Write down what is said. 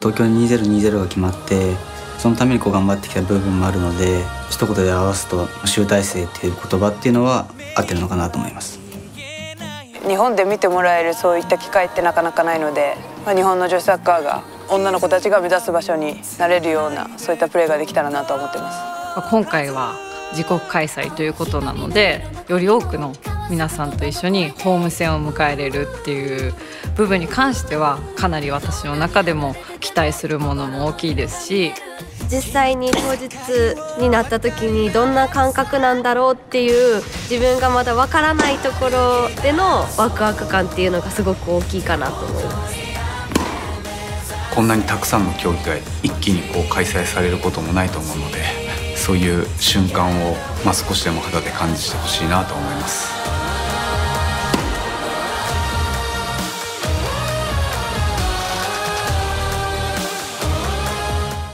東京2020が決まってそのためにこう頑張ってきた部分もあるので一言で表すと集大成っていう言葉っていうのは合ってるのかなと思います。日本で見てもらえるそういった機会ってなかなかないので、まあ、日本の女子サッカーが女の子たちが目指す場所になれるようなそういったプレーができたらなと思ってます。今回は自国開催ということなのでより多くの皆さんと一緒にホーム戦を迎えれるっていう部分に関してはかなり私の中でも期待するものも大きいですし実際に当日になった時にどんな感覚なんだろうっていう自分がまだわからないところでのワクワク感っていうのがすごく大きいかなと思いますこんなにたくさんの競技が一気にこう開催されることもないと思うのでそういう瞬間を、まあ、少しでも肌で感じてほしいなと思います。